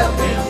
help him.